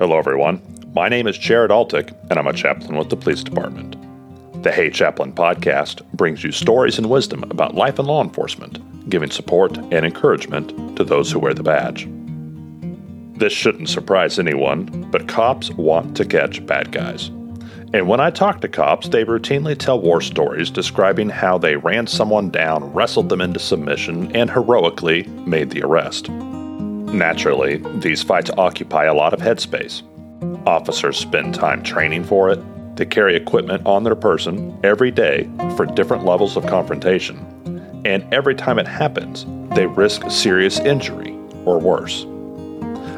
Hello, everyone. My name is Jared Altick, and I'm a chaplain with the police department. The Hey Chaplain podcast brings you stories and wisdom about life in law enforcement, giving support and encouragement to those who wear the badge. This shouldn't surprise anyone, but cops want to catch bad guys. And when I talk to cops, they routinely tell war stories describing how they ran someone down, wrestled them into submission, and heroically made the arrest. Naturally, these fights occupy a lot of headspace. Officers spend time training for it. They carry equipment on their person every day for different levels of confrontation. And every time it happens, they risk serious injury or worse.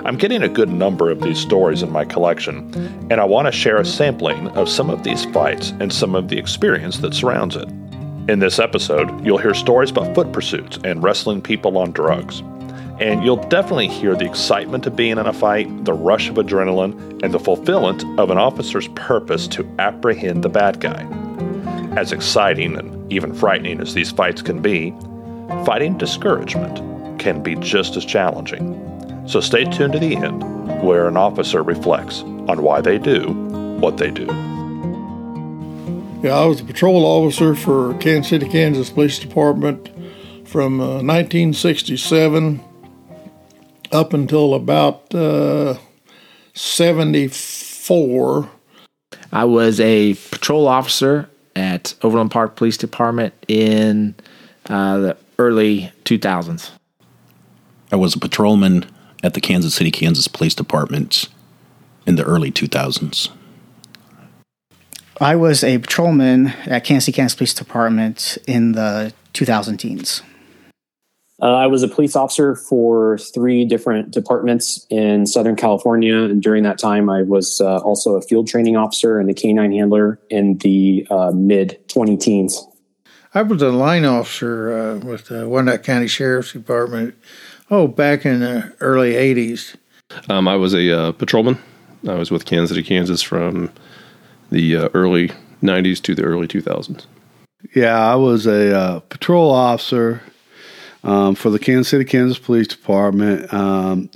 I'm getting a good number of these stories in my collection, and I want to share a sampling of some of these fights and some of the experience that surrounds it. In this episode, you'll hear stories about foot pursuits and wrestling people on drugs. And you'll definitely hear the excitement of being in a fight, the rush of adrenaline, and the fulfillment of an officer's purpose to apprehend the bad guy. As exciting and even frightening as these fights can be, fighting discouragement can be just as challenging. So stay tuned to the end, where an officer reflects on why they do what they do. Yeah, I was a patrol officer for Kansas City, Kansas Police Department from uh, 1967 up until about uh, 74. I was a patrol officer at Overland Park Police Department in uh, the early 2000s. I was a patrolman at the Kansas City, Kansas Police Department in the early 2000s. I was a patrolman at Kansas City, Kansas Police Department in the 2000 teens. Uh, I was a police officer for three different departments in Southern California. And during that time, I was uh, also a field training officer and a canine handler in the uh, mid 20 teens. I was a line officer uh, with the Wyandotte County Sheriff's Department, oh, back in the early 80s. Um, I was a uh, patrolman. I was with Kansas City, Kansas from the uh, early 90s to the early 2000s. Yeah, I was a patrol officer um, for the Kansas City, Kansas Police Department um,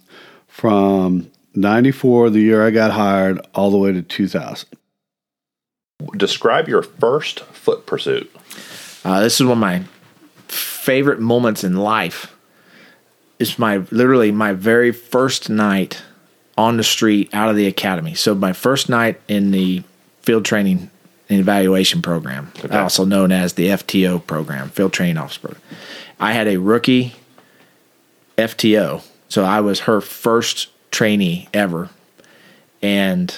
from 94, the year I got hired, all the way to 2000. Describe your first foot pursuit. Uh, this is one of my favorite moments in life. It's my literally my very first night on the street out of the academy. So my first night in the field training and evaluation program, okay. also known as the FTO program, field training officer program. I had a rookie FTO, so I was her first trainee ever, and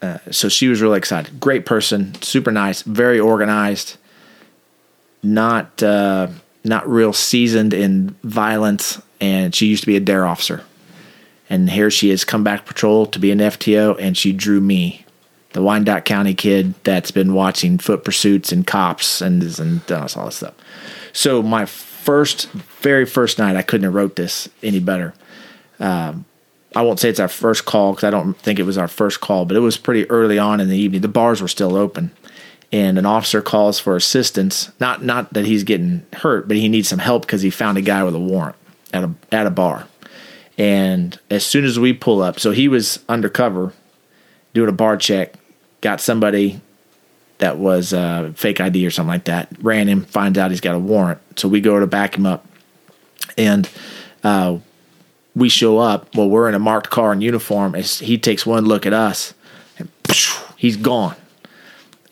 uh, so she was really excited. Great person, super nice, very organized. Not uh, not real seasoned in violence, and she used to be a DARE officer. And here she is, come back patrol to be an FTO, and she drew me, the Wyandotte County kid that's been watching foot pursuits and cops and and all this stuff. So my first, very first night, I couldn't have wrote this any better. Um, I won't say it's our first call because I don't think it was our first call, but it was pretty early on in the evening. The bars were still open, and an officer calls for assistance. Not not that he's getting hurt, but he needs some help because he found a guy with a warrant at a at a bar. And as soon as we pull up, so he was undercover doing a bar check, got somebody that was uh, fake ID or something like that. Ran him, finds out he's got a warrant. So we go to back him up, and uh, we show up. Well, we're in a marked car in uniform. As he takes one look at us, and he's gone.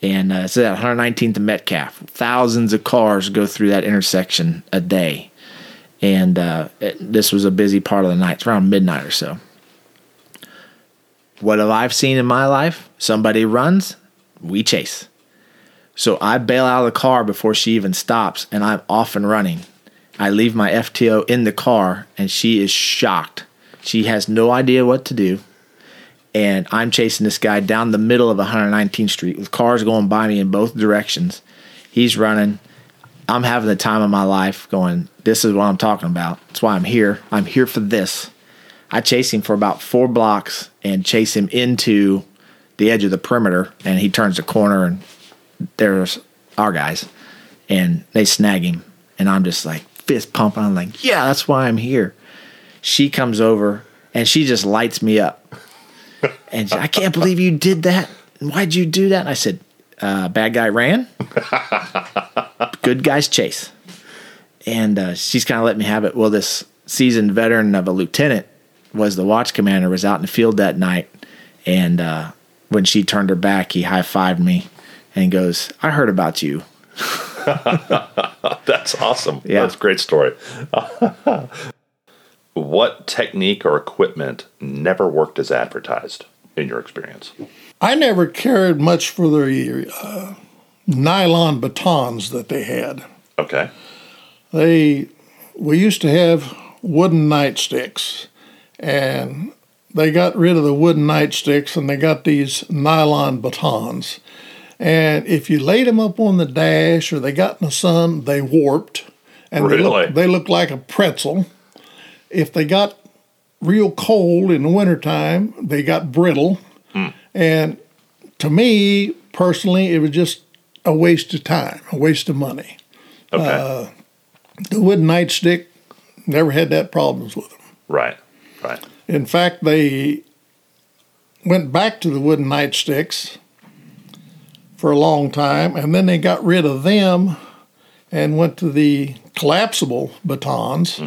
And uh, it's at 119th and Metcalf. Thousands of cars go through that intersection a day, and uh, it, this was a busy part of the night. It's around midnight or so. What have I seen in my life? Somebody runs, we chase. So I bail out of the car before she even stops, and I'm off and running. I leave my FTO in the car, and she is shocked. She has no idea what to do. And I'm chasing this guy down the middle of 119th Street with cars going by me in both directions. He's running. I'm having the time of my life going, This is what I'm talking about. That's why I'm here. I'm here for this. I chase him for about four blocks and chase him into the edge of the perimeter, and he turns the corner and there's our guys, and they snag him, and I'm just like fist pumping. I'm like, yeah, that's why I'm here. She comes over and she just lights me up. And she, I can't believe you did that. Why'd you do that? And I said, uh, bad guy ran, good guys chase. And uh, she's kind of let me have it. Well, this seasoned veteran of a lieutenant was the watch commander, was out in the field that night. And uh, when she turned her back, he high fived me and goes, I heard about you. That's awesome. Yeah. That's a great story. what technique or equipment never worked as advertised in your experience? I never cared much for the uh, nylon batons that they had. Okay. They, we used to have wooden nightsticks, and they got rid of the wooden nightsticks and they got these nylon batons. And if you laid them up on the dash or they got in the sun, they warped, and they Really? look, they looked like a pretzel. If they got real cold in the wintertime, they got brittle. Hmm. And to me personally, it was just a waste of time, a waste of money. Okay. Uh, the wooden nightstick never had that problems with them. right. Right. In fact, they went back to the wooden nightsticks for a long time, and then they got rid of them and went to the collapsible batons.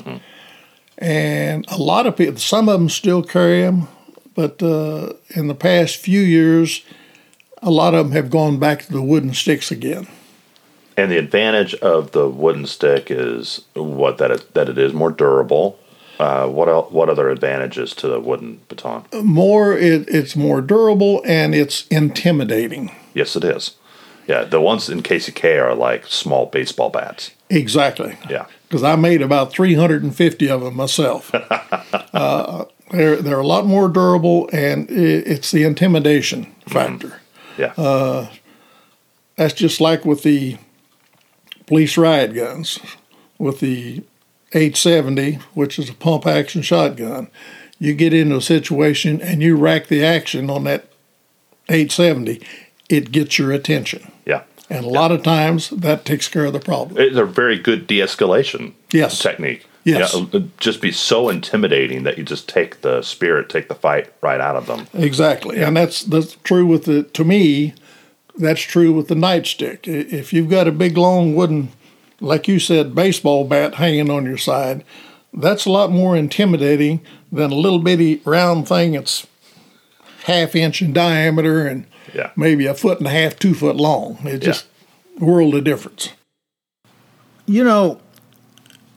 And a lot of people, some of them still carry them, but uh, in the past few years, a lot of them have gone back to the wooden sticks again. And the advantage of the wooden stick is what that it, that it is more durable. Uh, what el- what other advantages to the wooden baton? More, it, it's more durable and it's intimidating. Yes, it is. Yeah, the ones in KCK are like small baseball bats. Exactly. Yeah. because I made about 350 of them myself. uh, they're they're a lot more durable, and it's the intimidation factor. Yeah. That's just like with the police riot guns, with the 870, which is a pump action shotgun. You get into a situation and you rack the action on that 870, it gets your attention. yeah. And a lot of times that takes care of the problem. It's a very good de-escalation Yes. technique. Yes. Yeah, uh, just be so intimidating that you just take the spirit, take the fight right out of them. Exactly, and that's that's true with the. To me, that's true with the nightstick. If you've got a big long wooden, like you said, baseball bat hanging on your side, that's a lot more intimidating than a little bitty round thing that's half inch in diameter and Yeah. maybe a foot and a half, two foot long. It's just a world of difference. You know,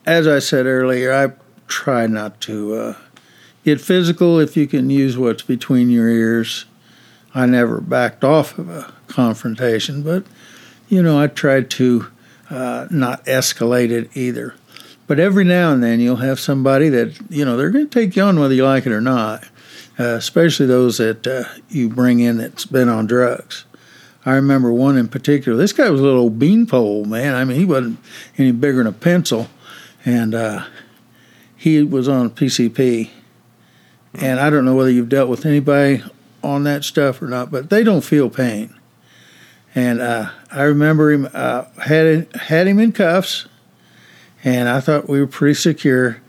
as I said earlier, I try not to uh, get physical if you can use what's between your ears. I never backed off of a confrontation, but, you know, I tried to uh, not escalate it either. But every now and then you'll have somebody that, you know, they're going to take you on whether you like it or not, uh, especially those that uh, you bring in that's been on drugs. I remember one in particular. This guy was a little beanpole, man. I mean, he wasn't any bigger than a pencil, and uh, he was on PCP. And I don't know whether you've dealt with anybody on that stuff or not, but they don't feel pain. And uh, I remember him uh, had had him in cuffs, and I thought we were pretty secure.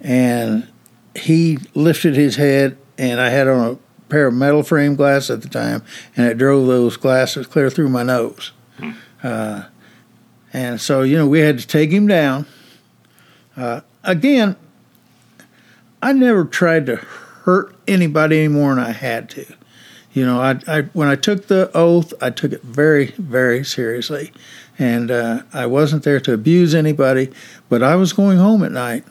And he lifted his head, and I had on a pair of metal frame glasses at the time, and it drove those glasses clear through my nose. Uh, and so, you know, we had to take him down. Uh, again, I never tried to hurt anybody any more than I had to. You know, I, I when I took the oath, I took it very, very seriously, and uh, I wasn't there to abuse anybody. But I was going home at night.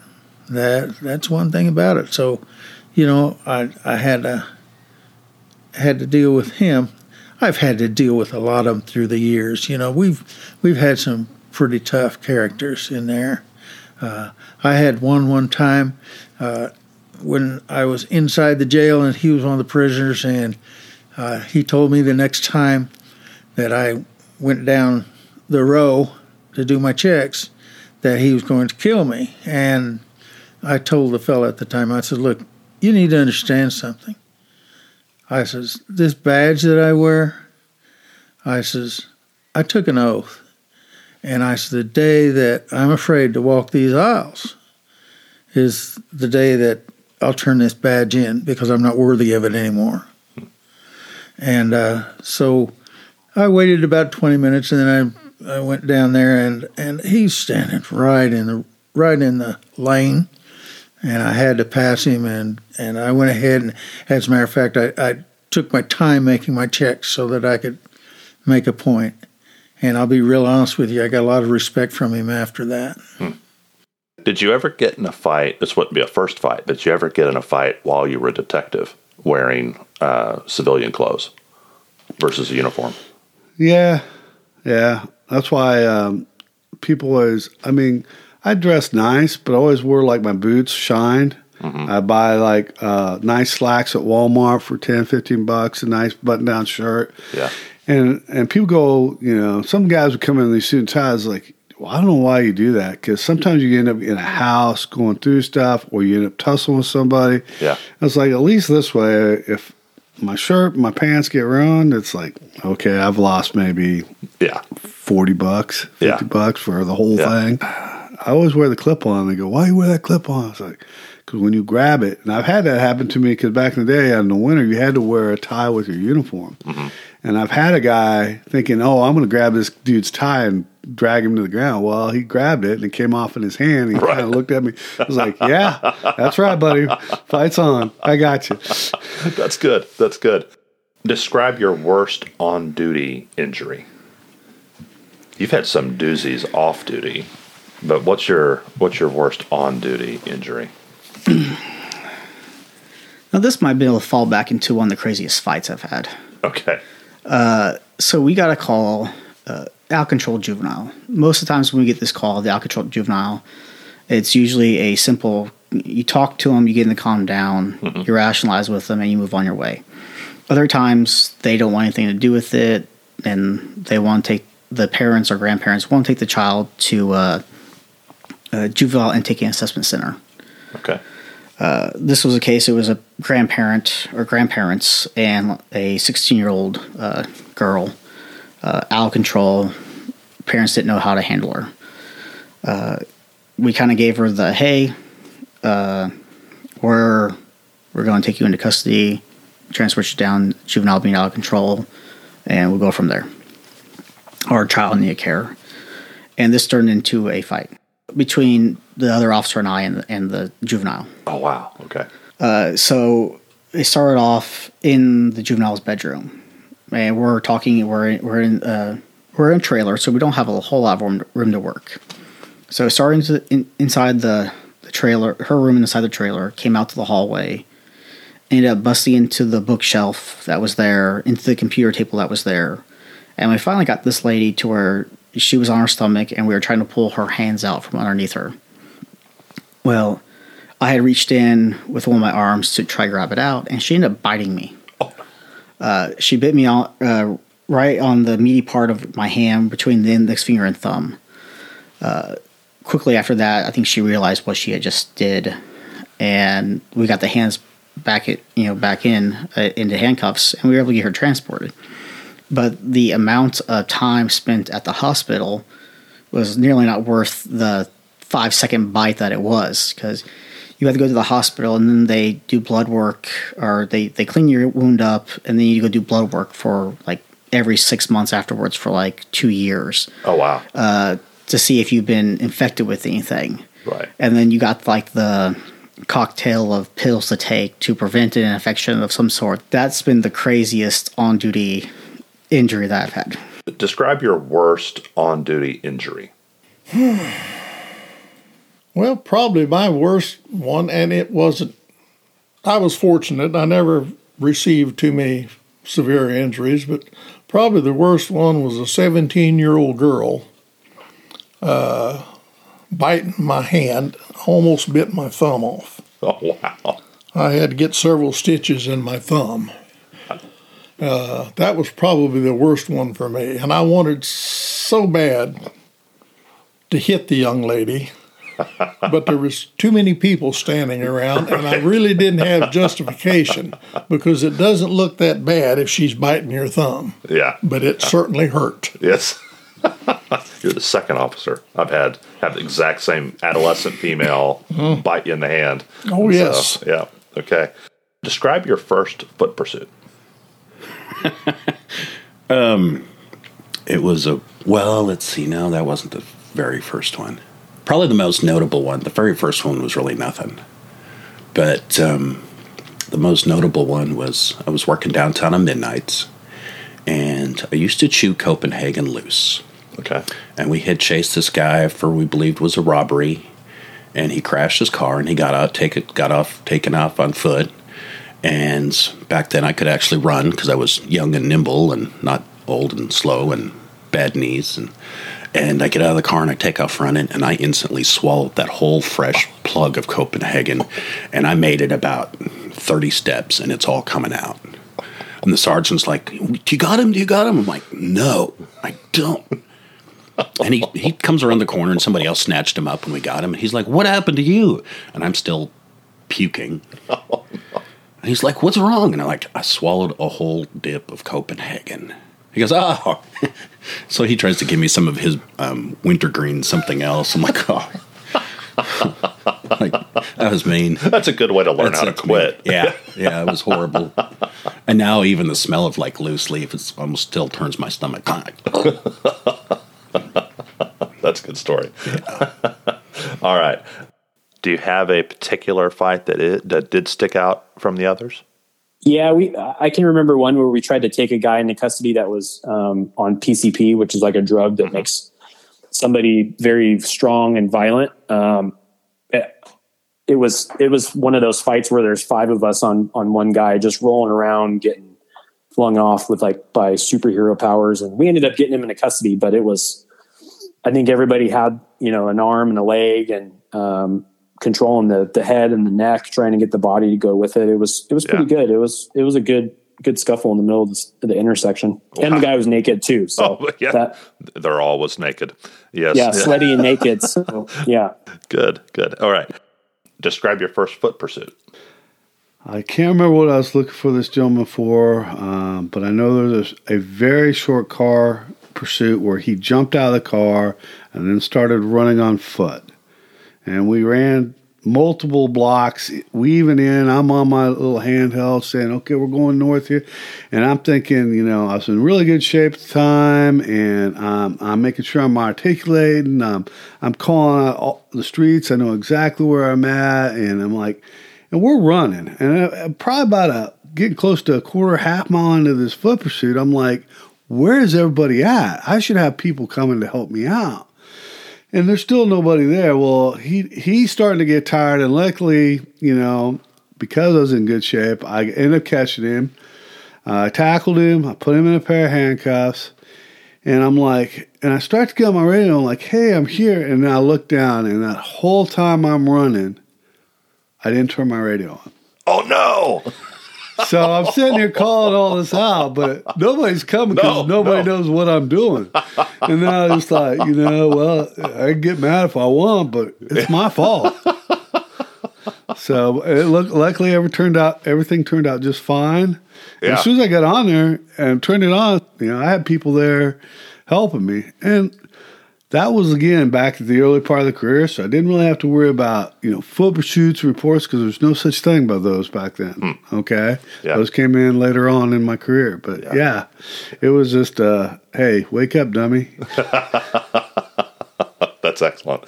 That that's one thing about it. So, you know, I I had to had to deal with him. I've had to deal with a lot of them through the years. You know, we've we've had some pretty tough characters in there. Uh, I had one one time uh, when I was inside the jail and he was one of the prisoners, and uh, he told me the next time that I went down the row to do my checks that he was going to kill me. And I told the fellow at the time, I said, "Look, you need to understand something." I says, "This badge that I wear," I says, "I took an oath." And I said, the day that I'm afraid to walk these aisles is the day that I'll turn this badge in because I'm not worthy of it anymore. And uh, so I waited about 20 minutes and then I, I went down there and, and he's standing right in the right in the lane and I had to pass him and, and I went ahead and as a matter of fact I, I took my time making my checks so that I could make a point. And I'll be real honest with you, I got a lot of respect from him after that. Did you ever get in a fight? This wouldn't be a first fight, but did you ever get in a fight while you were a detective wearing uh, civilian clothes versus a uniform? Yeah, yeah. That's why um, people always. I mean, I dress nice, but I always wore like my boots shined. I buy like uh, nice slacks at Walmart for 10, 15 bucks, a nice button down shirt. Yeah. And and people go, you know, some guys would come in these suit and ties like, well, I don't know why you do that because sometimes you end up in a house going through stuff, or you end up tussling with somebody. Yeah. It's like at least this way, if my shirt, my pants get ruined, it's like okay, I've lost maybe Yeah. forty bucks, fifty Yeah. bucks for the whole Yeah. thing. I always wear the clip on. They go, "Why you wear that clip on?" It's like because when you grab it, and I've had that happen to me because back in the day, in the winter, you had to wear a tie with your uniform. Mm-hmm. And I've had a guy thinking, "Oh, I'm going to grab this dude's tie and drag him to the ground." Well, he grabbed it and it came off in his hand. He Right. kind of looked at me. I was like, "Yeah, that's right, buddy. Fights on. I got you." That's good. That's good. Describe your worst on duty injury. You've had some doozies off duty, but what's your what's your worst on duty injury? Now, this might be able to fall back into one of the craziest fights I've had. Okay. So we got a call, uh, out control juvenile. Most of the times when we get this call, the out control juvenile, it's usually a simple. You talk to them, you get them to calm down, you rationalize with them, and you move on your way. Other times they don't want anything to do with it, and they want to take the parents or grandparents want to take the child to uh, a juvenile intake and assessment center. Okay. this was a case it was a grandparent or grandparents and a 16 year old uh, girl uh, out of control. Parents didn't know how to handle her. Uh, we kind of gave her the hey uh, we're we're going to take you into custody transfer you down juvenile being out of control and we'll go from there. Or child in needed care. And this turned into a fight between the other officer and I and the, and the juvenile Oh wow. Okay. so it started off in the juvenile's bedroom, and we're talking. We're in, we're in uh, we're in a trailer, so we don't have a whole lot of room, room to work. So starting to, in, inside the, the trailer, her room inside the trailer, came out to the hallway, ended up busting into the bookshelf that was there, into the computer table that was there, and we finally got this lady to where she was on her stomach, and we were trying to pull her hands out from underneath her. Well, I had reached in with one of my arms to try to grab it out, and she ended up biting me. Uh, she bit me on, uh, right on the meaty part of my hand between the index finger and thumb. Uh, quickly after that, I think she realized what she had just did, and we got the hands back at you know back in uh, into handcuffs, and we were able to get her transported. But the amount of time spent at the hospital was nearly not worth the five second bite that it was because you have to go to the hospital and then they do blood work or they, they clean your wound up and then you go do blood work for like every six months afterwards for like two years Oh wow. uh, to see if you've been infected with anything. right. And then you got like the cocktail of pills to take to prevent an infection of some sort. That's been the craziest on duty injury that I've had. Describe your worst on duty injury. Well, probably my worst one, and it wasn't. I was fortunate. I never received too many severe injuries, but probably the worst one was a 17 year old girl uh, biting my hand, almost bit my thumb off. Oh wow. I had to get several stitches in my thumb. Uh, that was probably the worst one for me, and I wanted so bad to hit the young lady, but there was too many people standing around, and I really didn't have justification because it doesn't look that bad if she's biting your thumb, Yeah. but it certainly hurt. Yes. You're the second officer I've had have the exact same adolescent female bite you in the hand. Oh, yes. Yeah. Okay. Describe your first foot pursuit. It was a well. Let's see. No, that wasn't the very first one. Probably the most notable one. The very first one was really nothing, but um, the most notable one was I was working downtown on midnights, and I used to chew Copenhagen loose. Okay. and we had chased this guy for we believed was a robbery, and he crashed his car and he got out, take it, got off, taken off on foot. And back then, I could actually run because I was young and nimble and not old and slow and bad knees. And and I get out of the car and I take off running, and I instantly swallowed that whole fresh plug of Copenhagen, and I made it about thirty steps, and it's all coming out. And the sergeant's like, "Do you got him? Do you got him?" I'm like, "No, I don't." And he, he comes around the corner and somebody else snatched him up and we got him. And he's like, What happened to you? And I'm still puking. And he's like, What's wrong? And I'm like, I swallowed a whole dip of Copenhagen. He goes, Oh. so he tries to give me some of his um, wintergreen something else. I'm like, Oh. like, that was mean. That's a good way to learn That's how to it. quit. Yeah, yeah, it was horrible. and now even the smell of like loose leaf, it's almost still turns my stomach. That's a good story. All right. Do you have a particular fight that it that did stick out from the others? Yeah, we. I can remember one where we tried to take a guy into custody that was um, on PCP, which is like a drug that makes somebody very strong and violent. Um, it, it was it was one of those fights where there's five of us on on one guy just rolling around, getting flung off with like by superhero powers, and we ended up getting him into custody. But it was, I think everybody had you know an arm and a leg and um, controlling the the head and the neck, trying to get the body to go with it. It was it was pretty good. It was it was a good good scuffle in the middle of the, the intersection, and the guy was naked too. So Oh, yeah. that, They're always naked. Yes. yeah, sweaty and naked. So yeah. Good. Good. All right. Describe your first foot pursuit. I can't remember what I was looking for this gentleman for, um, but I know there's a very short car pursuit where he jumped out of the car and then started running on foot. And we ran multiple blocks, weaving in. I'm on my little handheld saying, okay, we're going north here. And I'm thinking, you know, I was in really good shape at the time and um, I'm making sure I'm articulating. Um, I'm calling out all the streets. I know exactly where I'm at. And I'm like, and we're running. And uh, probably about a getting close to a quarter, half mile into this foot pursuit, I'm like, where is everybody at? I should have people coming to help me out. And there's still nobody there. Well, he he's starting to get tired, and luckily, you know, because I was in good shape, I ended up catching him. Uh, I tackled him. I put him in a pair of handcuffs, and I'm like, and I start to get on my radio. I'm like, hey, I'm here, and I look down, and that whole time I'm running, I didn't turn my radio on. Oh no! So I'm sitting here calling all this out, but nobody's coming because No, nobody no. knows what I'm doing. And then I was like, you know, well, I can get mad if I want, but it's my fault. So it look, luckily, ever turned out everything turned out just fine. Yeah. as soon as I got on there and turned it on, you know, I had people there helping me, and that was again back at the early part of the career. So I didn't really have to worry about you know foot pursuits reports because there's no such thing about those back then. Okay, Hmm. Yeah. those came in later on in my career, but yeah, it was just uh, hey, wake up, dummy. That's excellent.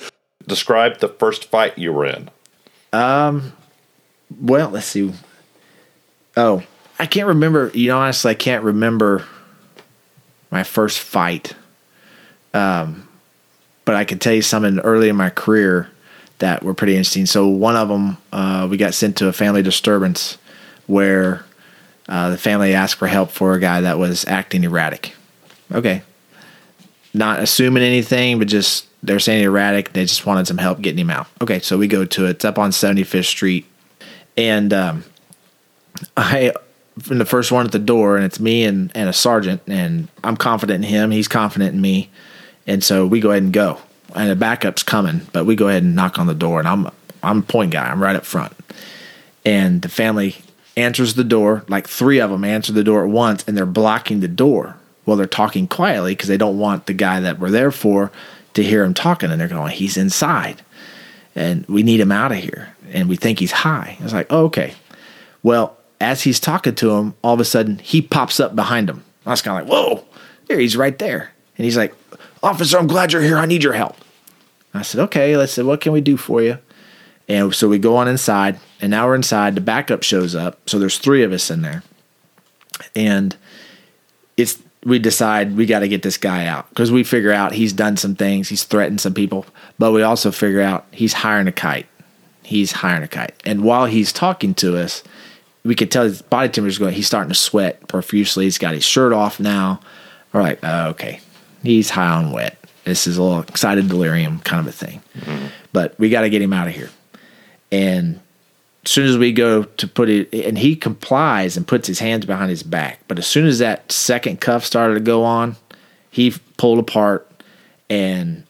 Describe the first fight you were in. Um, Well, let's see. Oh, I can't remember. You know, honestly, I can't remember my first fight. Um, but I can tell you something early in my career that were pretty interesting. So one of them, uh, we got sent to a family disturbance where uh, the family asked for help for a guy that was acting erratic. Okay, not assuming anything, but just they're saying erratic. They just wanted some help getting him out. Okay, so we go to it. It's up on 75th Street, and um, I from the first one at the door, and it's me and, and a sergeant, and I'm confident in him. He's confident in me, and so we go ahead and go. And the backup's coming, but we go ahead and knock on the door, and I'm I'm point guy. I'm right up front, and the family answers the door. Like three of them answer the door at once, and they're blocking the door. Well, they're talking quietly because they don't want the guy that we're there for to hear him talking, and they're going, "He's inside." and we need him out of here and we think he's high. I was like, oh, okay. Well, as he's talking to him, all of a sudden he pops up behind him. I was kind of like, whoa, there he's right there. And he's like, Officer, I'm glad you're here. I need your help. I said, okay. I said, what can we do for you? And so we go on inside, and now we're inside. The backup shows up. So there's three of us in there. And it's we decide we got to get this guy out because we figure out he's done some things, he's threatened some people, but we also figure out he's hiring a kite. He's hiring a kite. And while he's talking to us, we could tell his body temperature is going, he's starting to sweat profusely. He's got his shirt off now. We're like, oh, okay, he's high on wet. This is a little excited delirium kind of a thing. Mm-hmm. But we got to get him out of here. And as soon as we go to put it, and he complies and puts his hands behind his back. But as soon as that second cuff started to go on, he pulled apart and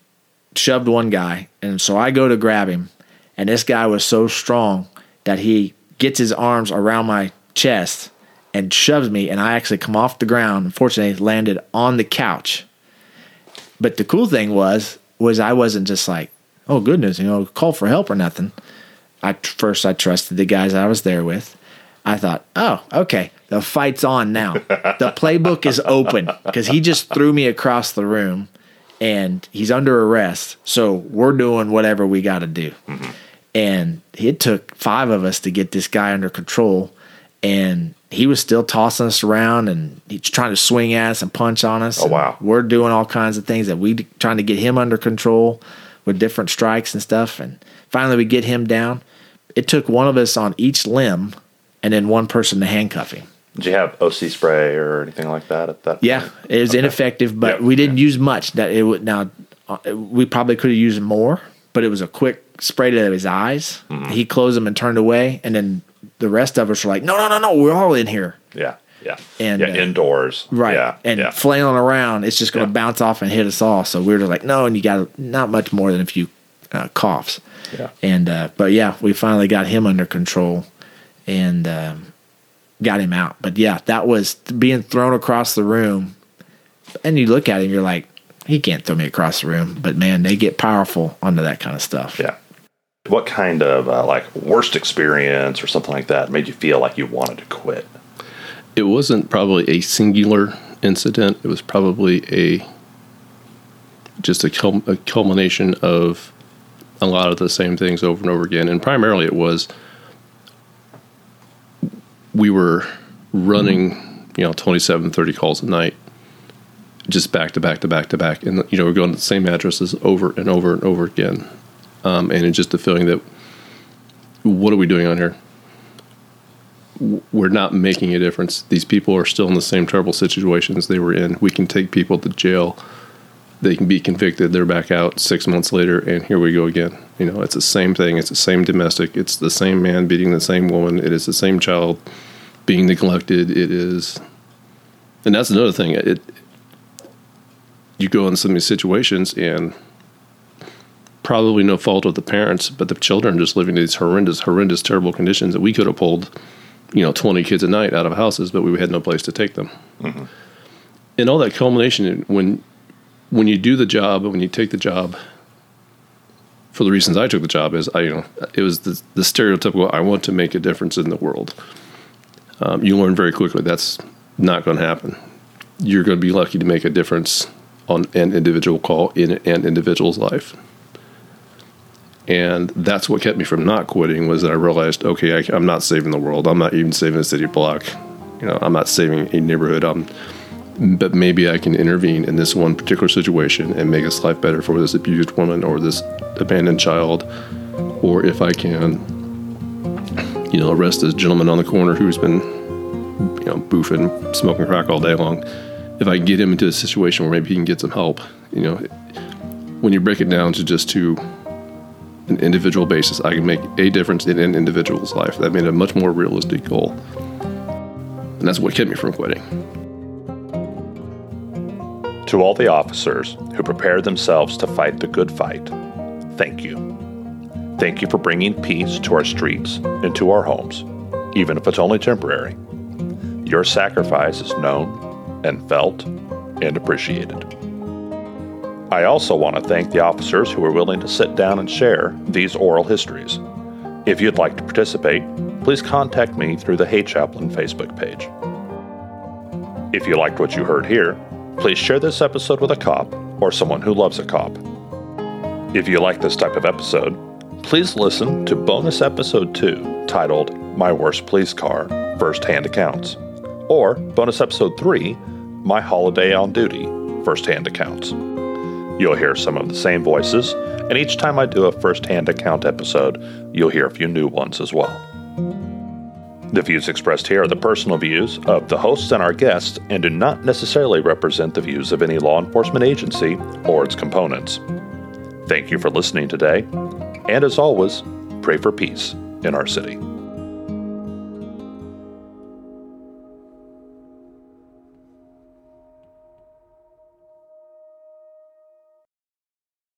shoved one guy. And so I go to grab him, and this guy was so strong that he gets his arms around my chest and shoves me, and I actually come off the ground. Unfortunately, landed on the couch. But the cool thing was, was I wasn't just like, oh goodness, you know, call for help or nothing. I first I trusted the guys I was there with. I thought, oh, okay, the fight's on now. the playbook is open because he just threw me across the room, and he's under arrest. So we're doing whatever we got to do. Mm-hmm. And it took five of us to get this guy under control, and he was still tossing us around and he's trying to swing at us and punch on us. Oh wow! We're doing all kinds of things that we trying to get him under control with different strikes and stuff. And finally, we get him down it took one of us on each limb and then one person to handcuff him. Did you have OC spray or anything like that at that? Yeah, point? it was okay. ineffective, but we didn't yeah. use much. That it would now we probably could have used more, but it was a quick spray to his eyes. Mm-hmm. He closed them and turned away, and then the rest of us were like, "No, no, no, no, we're all in here." Yeah, yeah, and yeah, uh, indoors, right? Yeah, and yeah. flailing around, it's just going to bounce off and hit us all. So we were like, "No," and you got not much more than a few uh, coughs. Yeah. And uh, but yeah, we finally got him under control and um, got him out. But yeah, that was being thrown across the room. And you look at him, you're like, he can't throw me across the room. But man, they get powerful onto that kind of stuff. Yeah. What kind of uh, like worst experience or something like that made you feel like you wanted to quit? It wasn't probably a singular incident. It was probably a just a, a culmination of a lot of the same things over and over again. And primarily it was we were running, you know, 27, 30 calls a night, just back to back to back to back. And, you know, we're going to the same addresses over and over and over again. Um, and just the feeling that what are we doing on here? We're not making a difference. These people are still in the same terrible situations they were in. We can take people to jail they can be convicted. They're back out six months later, and here we go again. You know, it's the same thing. It's the same domestic. It's the same man beating the same woman. It is the same child being neglected. It is, and that's another thing. It you go in some of these situations, and probably no fault of the parents, but the children just living in these horrendous, horrendous, terrible conditions that we could have pulled, you know, twenty kids a night out of houses, but we had no place to take them. Mm-hmm. And all that culmination when when you do the job, when you take the job, for the reasons I took the job, is I you know it was the, the stereotypical I want to make a difference in the world. Um, you learn very quickly that's not going to happen. You're going to be lucky to make a difference on an individual call in an individual's life. And that's what kept me from not quitting was that I realized, okay, I, I'm not saving the world. I'm not even saving a city block. You know, I'm not saving a neighborhood. I'm but maybe I can intervene in this one particular situation and make this life better for this abused woman or this abandoned child, or if I can, you know, arrest this gentleman on the corner who's been, you know, boofing, smoking crack all day long. If I get him into a situation where maybe he can get some help, you know, when you break it down to just to an individual basis, I can make a difference in an individual's life. That made a much more realistic goal. And that's what kept me from quitting. To all the officers who prepared themselves to fight the good fight, thank you. Thank you for bringing peace to our streets and to our homes, even if it's only temporary. Your sacrifice is known and felt and appreciated. I also want to thank the officers who were willing to sit down and share these oral histories. If you'd like to participate, please contact me through the Hey Chaplain Facebook page. If you liked what you heard here, please share this episode with a cop or someone who loves a cop. If you like this type of episode, please listen to bonus episode 2 titled My Worst Police Car First Hand Accounts, or bonus episode 3 My Holiday on Duty First Hand Accounts. You'll hear some of the same voices, and each time I do a first hand account episode, you'll hear a few new ones as well. The views expressed here are the personal views of the hosts and our guests and do not necessarily represent the views of any law enforcement agency or its components. Thank you for listening today, and as always, pray for peace in our city.